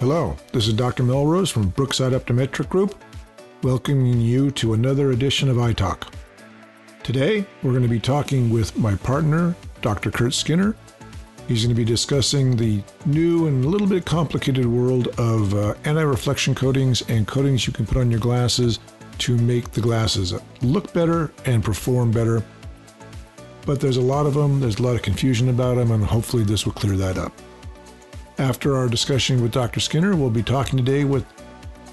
Hello, this is Dr. Melrose from Brookside Optometric Group, welcoming you to another edition of iTalk. Today, we're going to be talking with my partner, Dr. Kurt Skinner. He's going to be discussing the new and a little bit complicated world of uh, anti reflection coatings and coatings you can put on your glasses to make the glasses look better and perform better. But there's a lot of them, there's a lot of confusion about them, and hopefully, this will clear that up. After our discussion with Dr. Skinner, we'll be talking today with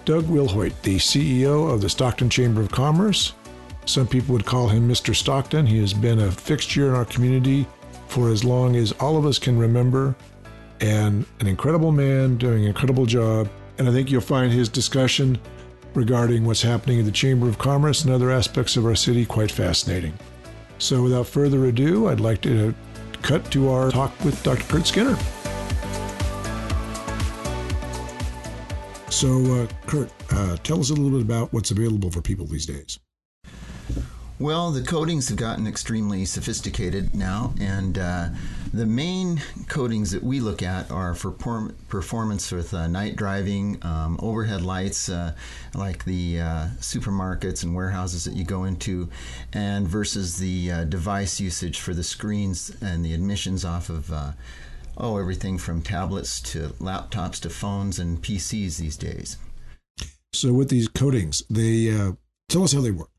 Doug Wilhoit, the CEO of the Stockton Chamber of Commerce. Some people would call him Mr. Stockton. He has been a fixture in our community for as long as all of us can remember, and an incredible man doing an incredible job. And I think you'll find his discussion regarding what's happening in the Chamber of Commerce and other aspects of our city quite fascinating. So, without further ado, I'd like to cut to our talk with Dr. Kurt Skinner. So, uh, Kurt, uh, tell us a little bit about what's available for people these days. Well, the coatings have gotten extremely sophisticated now, and uh, the main coatings that we look at are for performance with uh, night driving, um, overhead lights, uh, like the uh, supermarkets and warehouses that you go into, and versus the uh, device usage for the screens and the admissions off of uh, oh, everything from tablets to laptops to phones and PCs these days. So, with these coatings, they uh, tell us how they work.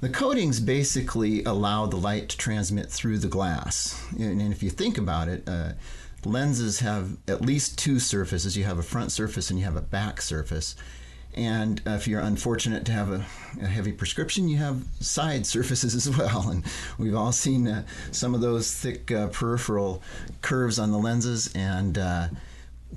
The coatings basically allow the light to transmit through the glass. And if you think about it, uh, lenses have at least two surfaces. You have a front surface and you have a back surface. And uh, if you're unfortunate to have a, a, heavy prescription, you have side surfaces as well. And we've all seen uh, some of those thick uh, peripheral curves on the lenses. And uh,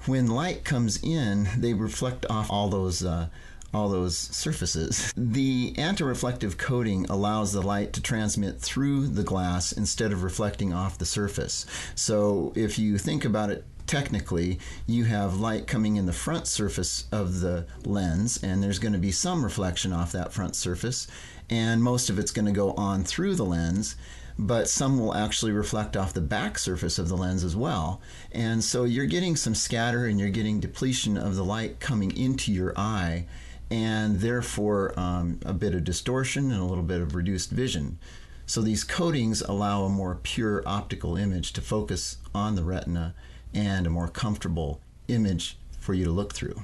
when light comes in, they reflect off all those. Uh, all those surfaces. The anti-reflective coating allows the light to transmit through the glass instead of reflecting off the surface. So if you think about it technically, you have light coming in the front surface of the lens, and there's going to be some reflection off that front surface, and most of it's going to go on through the lens. But some will actually reflect off the back surface of the lens as well. And so you're getting some scatter and you're getting depletion of the light coming into your eye, and therefore um, a bit of distortion and a little bit of reduced vision. So these coatings allow a more pure optical image to focus on the retina and a more comfortable image for you to look through.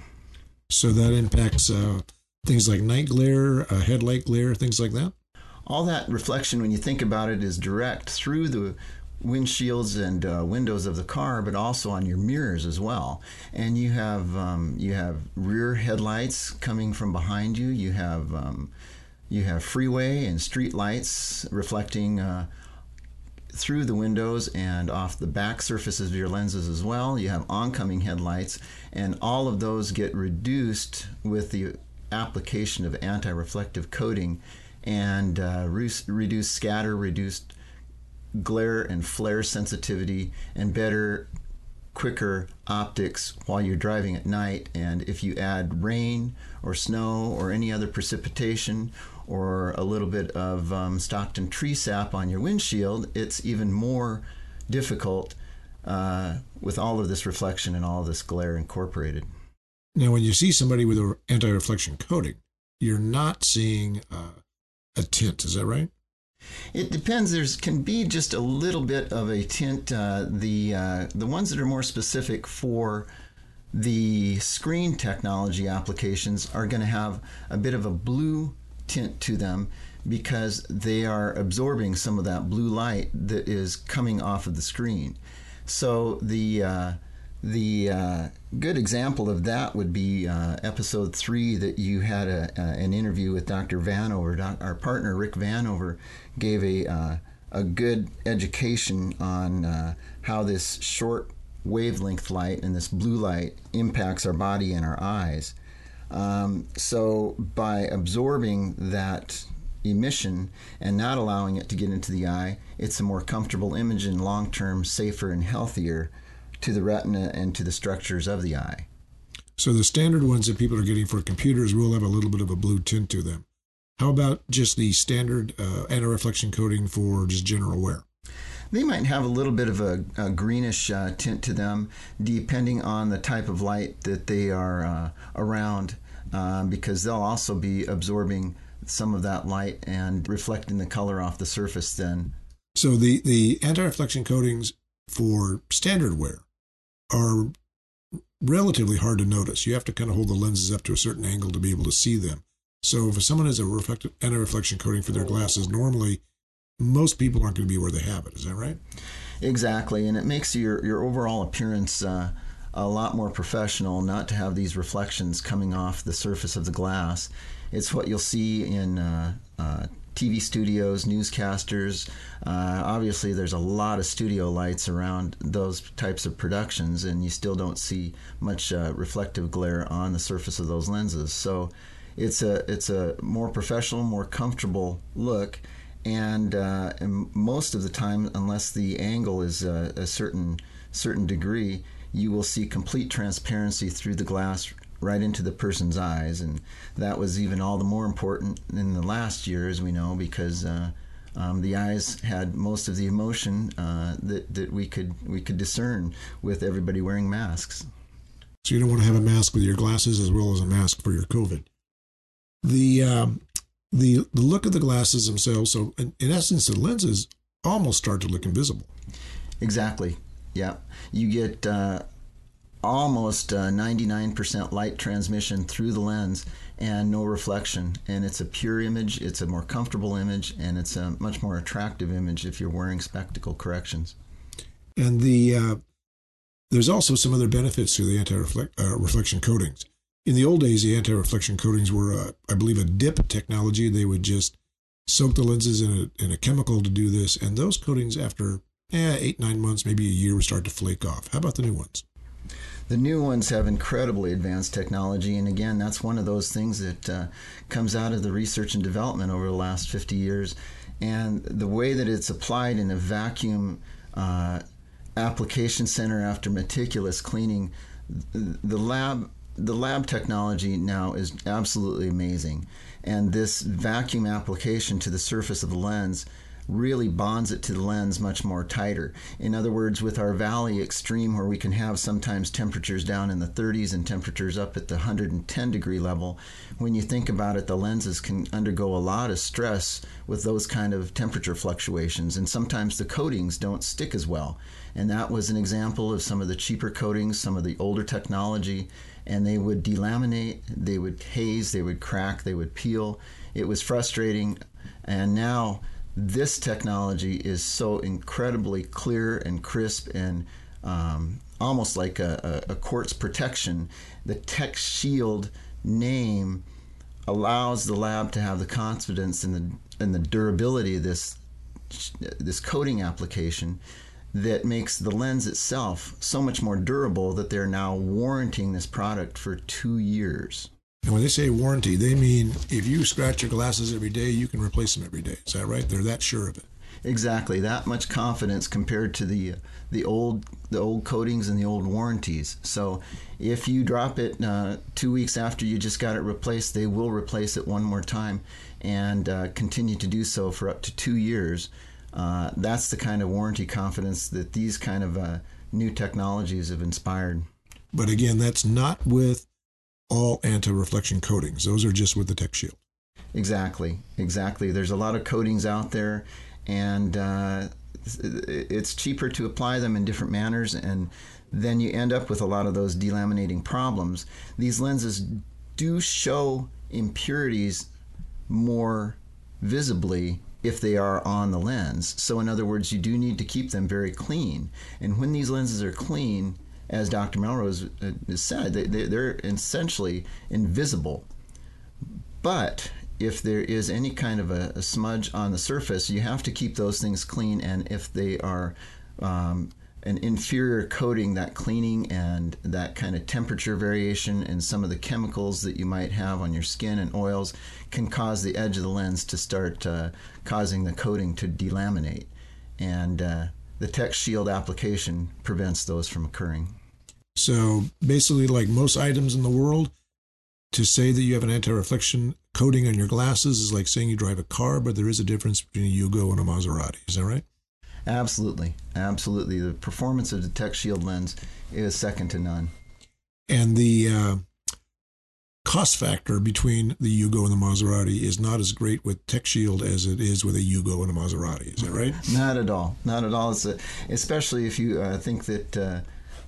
So that impacts uh, things like night glare, uh, headlight glare, things like that? All that reflection, when you think about it, is direct through the windshields and uh, windows of the car, but also on your mirrors as well. And you have um, you have rear headlights coming from behind you. You have um, you have freeway and street lights reflecting uh, through the windows and off the back surfaces of your lenses as well. You have oncoming headlights, and all of those get reduced with the application of anti reflective coating and uh, re- reduce scatter, reduced glare and flare sensitivity, and better, quicker optics while you're driving at night. And if you add rain or snow or any other precipitation or a little bit of um, Stockton tree sap on your windshield, it's even more difficult uh, with all of this reflection and all this glare incorporated. Now, when you see somebody with an anti reflection coating, you're not seeing uh, a tint, is that right? It depends. There's can be just a little bit of a tint. Uh, the uh, the ones that are more specific for the screen technology applications are going to have a bit of a blue tint to them because they are absorbing some of that blue light that is coming off of the screen. So the uh, the uh, good example of that would be uh, episode three that you had a, an interview with Dr. Vanover. Doc, our partner Rick Vanover gave a uh, a good education on uh, how this short wavelength light and this blue light impacts our body and our eyes. Um, so by absorbing that emission and not allowing it to get into the eye, it's a more comfortable image and long term safer and healthier to the retina and to the structures of the eye. So the standard ones that people are getting for computers will have a little bit of a blue tint to them. How about just the standard uh, anti-reflection coating for just general wear? They might have a little bit of a, a greenish uh, tint to them, depending on the type of light that they are uh, around, um, because they'll also be absorbing some of that light and reflecting the color off the surface then. So the, the anti-reflection coatings for standard wear are relatively hard to notice. You have to kind of hold the lenses up to a certain angle to be able to see them. So if someone has a reflective anti-reflection coating for their glasses, normally most people aren't going to be where they have it. Is that right? Exactly, and it makes your your overall appearance uh, a lot more professional. Not to have these reflections coming off the surface of the glass. It's what you'll see in uh, uh, TV studios, newscasters. Uh, obviously, there's a lot of studio lights around those types of productions, and you still don't see much uh, reflective glare on the surface of those lenses. So, it's a it's a more professional, more comfortable look, and, uh, and most of the time, unless the angle is a, a certain certain degree, you will see complete transparency through the glass right into the person's eyes, and that was even all the more important in the last year, as we know, because uh, um, the eyes had most of the emotion uh, that that we could we could discern with everybody wearing masks. So you don't want to have a mask with your glasses as well as a mask for your COVID. The um, the the look of the glasses themselves. So in, in essence, the lenses almost start to look invisible. Exactly. Yeah, you get uh, almost uh, 99% light transmission through the lens and no reflection. And it's a pure image, it's a more comfortable image, and it's a much more attractive image if you're wearing spectacle corrections. And the uh, there's also some other benefits to the anti-reflection uh, coatings. In the old days, the anti-reflection coatings were, uh, I believe, a dip technology. They would just soak the lenses in a, in a chemical to do this, and those coatings, after eh, eight nine months, maybe a year, would start to flake off. How about the new ones? The new ones have incredibly advanced technology, and again, that's one of those things that uh, comes out of the research and development over the last 50 years. And the way that it's applied in a vacuum uh, application center after meticulous cleaning, the lab the lab technology now is absolutely amazing. And this vacuum application to the surface of the lens really bonds it to the lens much more tighter. In other words, with our valley extreme, where we can have sometimes temperatures down in the 30s and temperatures up at the 110 degree level, when you think about it, the lenses can undergo a lot of stress with those kind of temperature fluctuations, and sometimes the coatings don't stick as well. And that was an example of some of the cheaper coatings, some of the older technology, and they would delaminate, they would haze, they would crack, they would peel. It was frustrating, and now this technology is so incredibly clear and crisp and um, almost like a, a, a, quartz protection. The Tech Shield name allows the lab to have the confidence in the in the durability of this this coating application that makes the lens itself so much more durable that they're now warranting this product for two years. And when they say warranty, they mean if you scratch your glasses every day, you can replace them every day. Is that right? They're that sure of it. Exactly, that much confidence compared to the the old the old coatings and the old warranties. So, if you drop it uh, two weeks after you just got it replaced, they will replace it one more time and uh, continue to do so for up to two years. Uh, that's the kind of warranty confidence that these kind of uh, new technologies have inspired. But again, that's not with all anti-reflection coatings. Those are just with the Tech Shield. Exactly, exactly. There's a lot of coatings out there, and uh, it's cheaper to apply them in different manners, and then you end up with a lot of those delaminating problems. These lenses do show impurities more visibly if they are on the lens. So, in other words, you do need to keep them very clean. And when these lenses are clean, as Dr. Melrose uh, said, they, they're essentially invisible. But if there is any kind of a, a, smudge on the surface, you have to keep those things clean. And if they are um, an inferior coating, that cleaning and that kind of temperature variation and some of the chemicals that you might have on your skin and oils can cause the edge of the lens to start uh, causing the coating to delaminate. And uh, the Tech Shield application prevents those from occurring. So basically, like most items in the world, to say that you have an anti-reflection coating on your glasses is like saying you drive a car, but there is a difference between a Yugo and a Maserati. Is that right? Absolutely, absolutely. The performance of the Tech Shield lens is second to none. And the uh, cost factor between the Yugo and the Maserati is not as great with Tech Shield as it is with a Yugo and a Maserati. Is that right? Not at all. Not at all. A, especially if you uh, think that uh,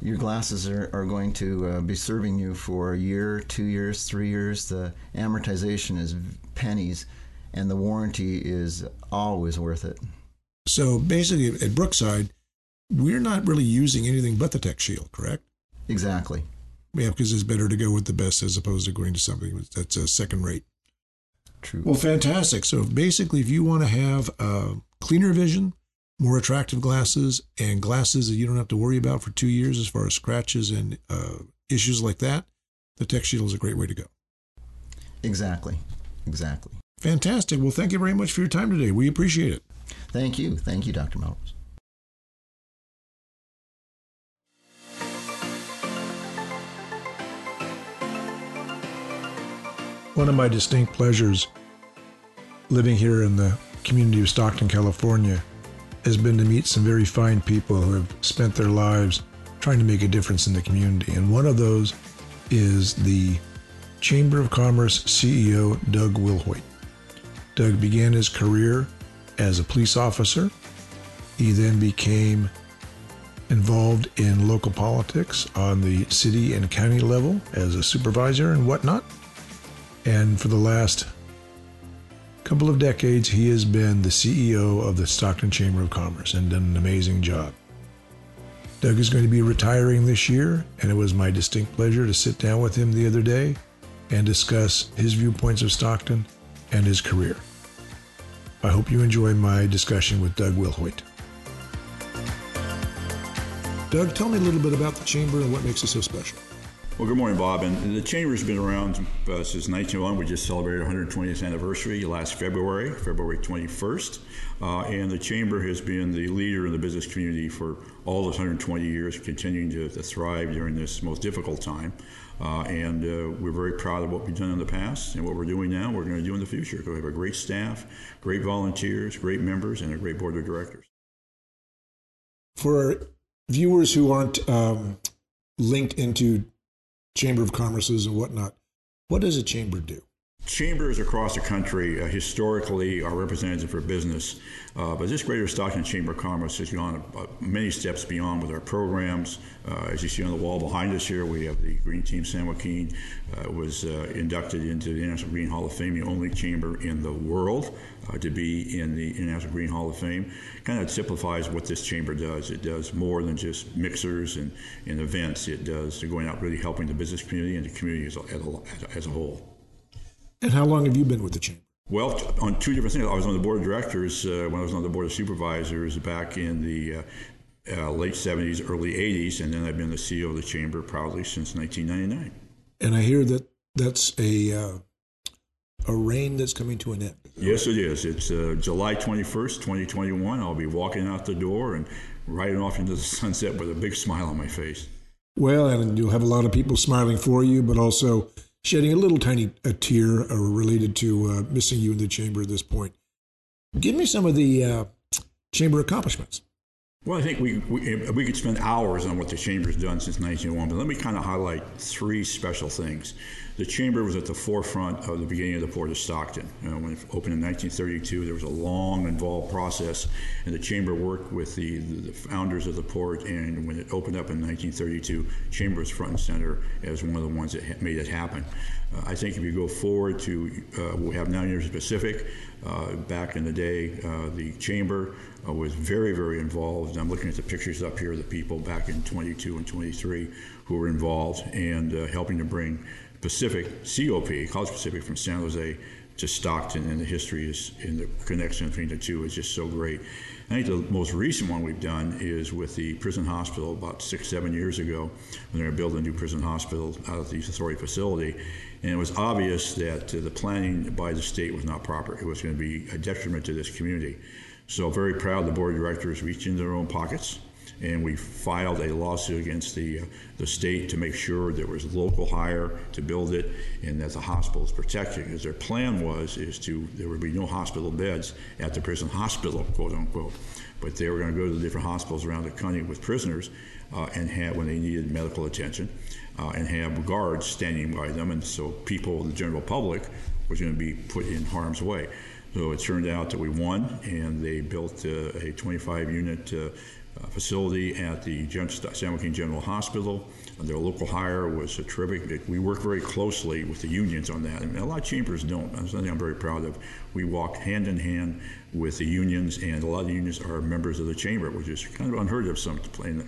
your glasses are, are going to uh, be serving you for a year, two years, three years. The amortization is pennies, and the warranty is always worth it. So basically, at Brookside, we're not really using anything but the Tech Shield, correct? Exactly. Yeah, because it's better to go with the best as opposed to going to something that's a second rate. True. Well, fantastic. So basically, if you want to have a cleaner vision, more attractive glasses, and glasses that you don't have to worry about for two years as far as scratches and uh, issues like that, the Tech Shield is a great way to go. Exactly. Exactly. Fantastic. Well, thank you very much for your time today. We appreciate it. Thank you. Thank you, Dr. Melrose. One of my distinct pleasures living here in the community of Stockton, California, has been to meet some very fine people who have spent their lives trying to make a difference in the community. And one of those is the Chamber of Commerce CEO, Doug Wilhoit. Doug began his career as a police officer. He then became involved in local politics on the city and county level as a supervisor and whatnot. And for the last couple of decades, he has been the CEO of the Stockton Chamber of Commerce and done an amazing job. Doug is going to be retiring this year, and it was my distinct pleasure to sit down with him the other day and discuss his viewpoints of Stockton and his career. I hope you enjoy my discussion with Doug Wilhoit. Doug, tell me a little bit about the Chamber and what makes it so special. Well, good morning, Bob. And the Chamber's been around uh, since 1901. We just celebrated 120th anniversary last February, February 21st. Uh, and the Chamber has been the leader in the business community for all those 120 years, continuing to, to thrive during this most difficult time. Uh, and uh, we're very proud of what we've done in the past and what we're doing now, we're going to do in the future. We have a great staff, great volunteers, great members, and a great board of directors. For viewers who aren't um, linked into Chamber of Commerce's and whatnot. What does a chamber do? Chambers across the country uh, historically are representative for business, uh, but this Greater Stockton Chamber of Commerce has gone uh, many steps beyond with our programs. Uh, as you see on the wall behind us here, we have the Green Team San Joaquin uh, was uh, inducted into the International Green Hall of Fame, the only chamber in the world to be in the International Green Hall of Fame. Kind of simplifies what this chamber does. It does more than just mixers and, and events. It does going out really helping the business community and the community as a, as a whole. And how long have you been with the chamber? Well, on two different things. I was on the board of directors uh, when I was on the board of supervisors back in the uh, uh, late 70s, early 80s, and then I've been the CEO of the chamber proudly since 1999. And I hear that that's a uh, a reign that's coming to an end. Yes, it is. It's uh, July 21st, 2021. I'll be walking out the door and riding off into the sunset with a big smile on my face. Well, and you'll have a lot of people smiling for you, but also shedding a little tiny a tear uh, related to uh, missing you in the chamber at this point. Give me some of the uh, chamber accomplishments. Well, I think we, we, we could spend hours on what the chamber's done since 1901, but let me kind of highlight three special things. The chamber was at the forefront of the beginning of the Port of Stockton. You know, when it opened in 1932, there was a long, involved process, and the chamber worked with the, the, founders of the port. And when it opened up in 1932, chamber was front and center as one of the ones that made it happen. Uh, I think if you go forward to, uh, we have now Union Pacific. Uh, back in the day, uh, the chamber uh, was very, very involved. I'm looking at the pictures up here of the people back in 22 and 23 who were involved and uh, helping to bring Pacific, COP, College Pacific from San Jose to Stockton, and the history is in the connection between the two is just so great. I think the most recent one we've done is with the prison hospital about six, seven years ago when they were building a new prison hospital out of the authority facility. And it was obvious that uh, the planning by the state was not proper. It was going to be a detriment to this community. So very proud the board of directors reached into their own pockets and we filed a lawsuit against the uh, the state to make sure there was local hire to build it and that the hospital is protected. Because their plan was is to there would be no hospital beds at the prison hospital, quote unquote, but they were going to go to the different hospitals around the country with prisoners uh, and have when they needed medical attention uh, and have guards standing by them, and so people, the general public, was going to be put in harm's way. So it turned out that we won, and they built uh, a 25 unit uh, facility at the San Joaquin General Hospital. And their local hire was terrific. We work very closely with the unions on that, and a lot of chambers don't. That's something I'm very proud of. We walk hand in hand with the unions, and a lot of the unions are members of the chamber, which is kind of unheard of some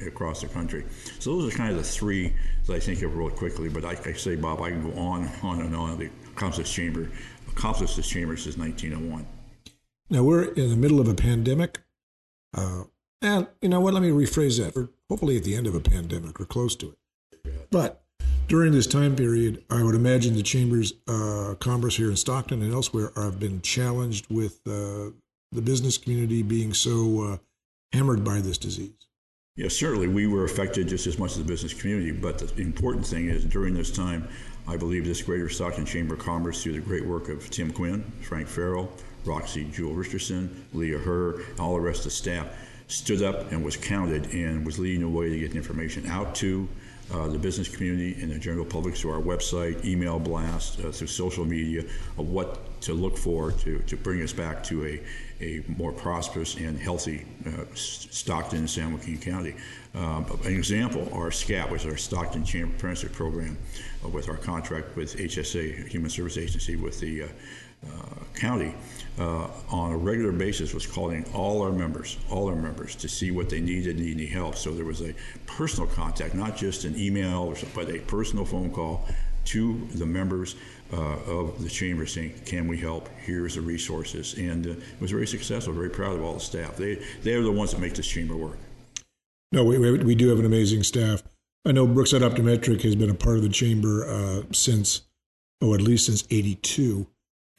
across the country. So those are kind of the three that I think of real quickly. But I, I say, Bob, I can go on, and on and on. The accomplished chamber, this chamber since 1901. Now we're in the middle of a pandemic. Uh, and you know what? Let me rephrase that. We're hopefully at the end of a pandemic or close to it. But during this time period, I would imagine the chambers, uh, commerce here in Stockton and elsewhere, have been challenged with uh, the business community being so uh, hammered by this disease. Yes, certainly we were affected just as much as the business community. But the important thing is during this time, I believe this Greater Stockton Chamber of Commerce, through the great work of Tim Quinn, Frank Farrell, Roxy Jewel Richardson, Leah Herr, and all the rest of the staff, stood up and was counted and was leading the way to get the information out to uh, the business community and the general public through our website, email blast, uh, through social media of what to look for to, to bring us back to a, a more prosperous and healthy uh, Stockton and San Joaquin County. Um, an example, our SCAP, which is our Stockton Chamber Apprenticeship Program, uh, with our contract with HSA, Human Service Agency, with the uh, county uh, on a regular basis was calling all our members, all our members, to see what they needed, need any help. So there was a personal contact, not just an email or something, but a personal phone call to the members uh, of the chamber saying, "Can we help? Here's the resources," and uh, it was very successful. Very proud of all the staff. They they are the ones that make this chamber work. No, we we do have an amazing staff. I know Brookside Optometric has been a part of the chamber uh, since, oh, at least since '82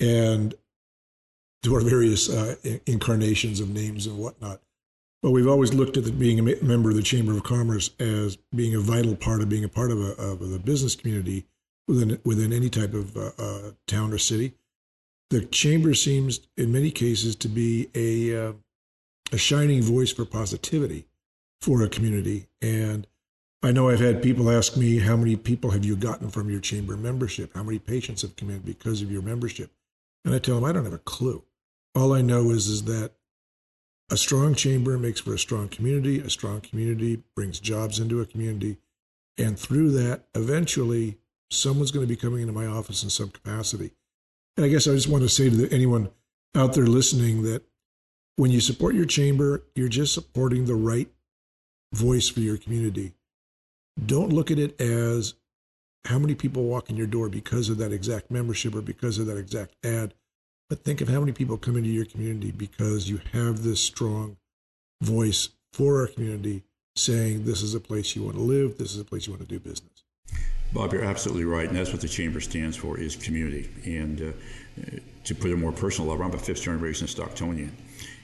and to our various uh, incarnations of names and whatnot. But we've always looked at the, being a member of the Chamber of Commerce as being a vital part of being a part of, a, of the business community within within any type of uh, uh, town or city. The chamber seems, in many cases, to be a uh, a shining voice for positivity for a community. And I know I've had people ask me, "How many people have you gotten from your chamber membership? How many patients have come in because of your membership?" And I tell them, I don't have a clue. All I know is, is that a strong chamber makes for a strong community. A strong community brings jobs into a community. And through that, eventually, someone's going to be coming into my office in some capacity. And I guess I just want to say to anyone out there listening that when you support your chamber, you're just supporting the right voice for your community. Don't look at it as how many people walk in your door because of that exact membership or because of that exact ad. But think of how many people come into your community because you have this strong voice for our community saying this is a place you want to live, this is a place you want to do business. Bob, you're absolutely right, and that's what the chamber stands for is community. And uh, to put it more personal level, I'm a fifth generation Stocktonian.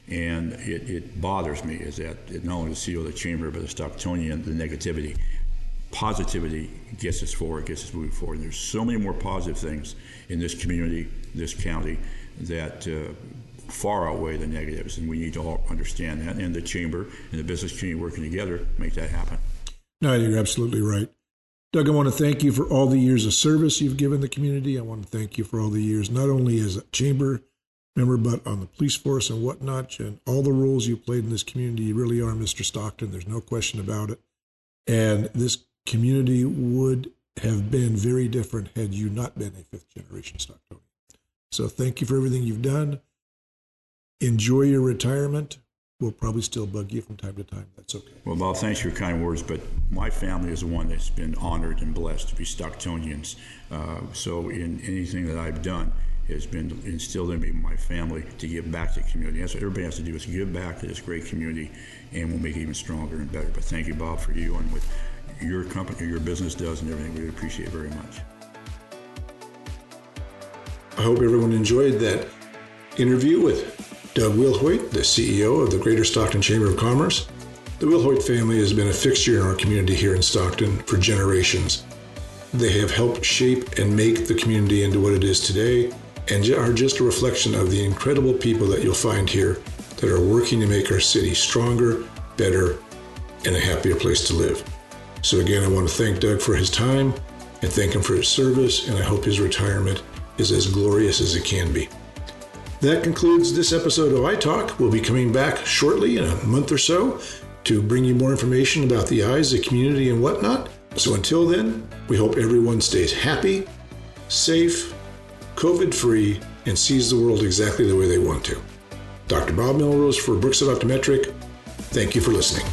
And it, it bothers me is that not only the CEO of the chamber, but the Stocktonian, the negativity positivity gets us forward, gets us moving forward. And there's so many more positive things in this community, this county, that uh, far outweigh the negatives, and we need to all understand that. And the chamber and the business community working together make that happen. No, you're absolutely right. Doug, I want to thank you for all the years of service you've given the community. I want to thank you for all the years, not only as a chamber member, but on the police force and whatnot, and all the roles you played in this community. You really are Mr. Stockton. There's no question about it. And this community would have been very different had you not been a fifth generation Stocktonian. So thank you for everything you've done. Enjoy your retirement. We'll probably still bug you from time to time. That's okay. Well, Bob, thanks for your kind words, but my family is the one that's been honored and blessed to be Stocktonians. Uh, so in anything that I've done, has been instilled in me, my family, to give back to the community. That's what everybody has to do is give back to this great community, and we'll make it even stronger and better. But thank you, Bob, for you and with your company, your business does, and everything. We appreciate very much. I hope everyone enjoyed that interview with Doug Wilhoit, the CEO of the Greater Stockton Chamber of Commerce. The Wilhoit family has been a fixture in our community here in Stockton for generations. They have helped shape and make the community into what it is today and are just a reflection of the incredible people that you'll find here that are working to make our city stronger, better, and a happier place to live. So, again, I want to thank Doug for his time and thank him for his service, and I hope his retirement is as glorious as it can be. That concludes this episode of iTalk. We'll be coming back shortly in a month or so to bring you more information about the eyes, the community, and whatnot. So until then, we hope everyone stays happy, safe, COVID free, and sees the world exactly the way they want to. Dr. Bob Melrose for Brookside Optometric. Thank you for listening.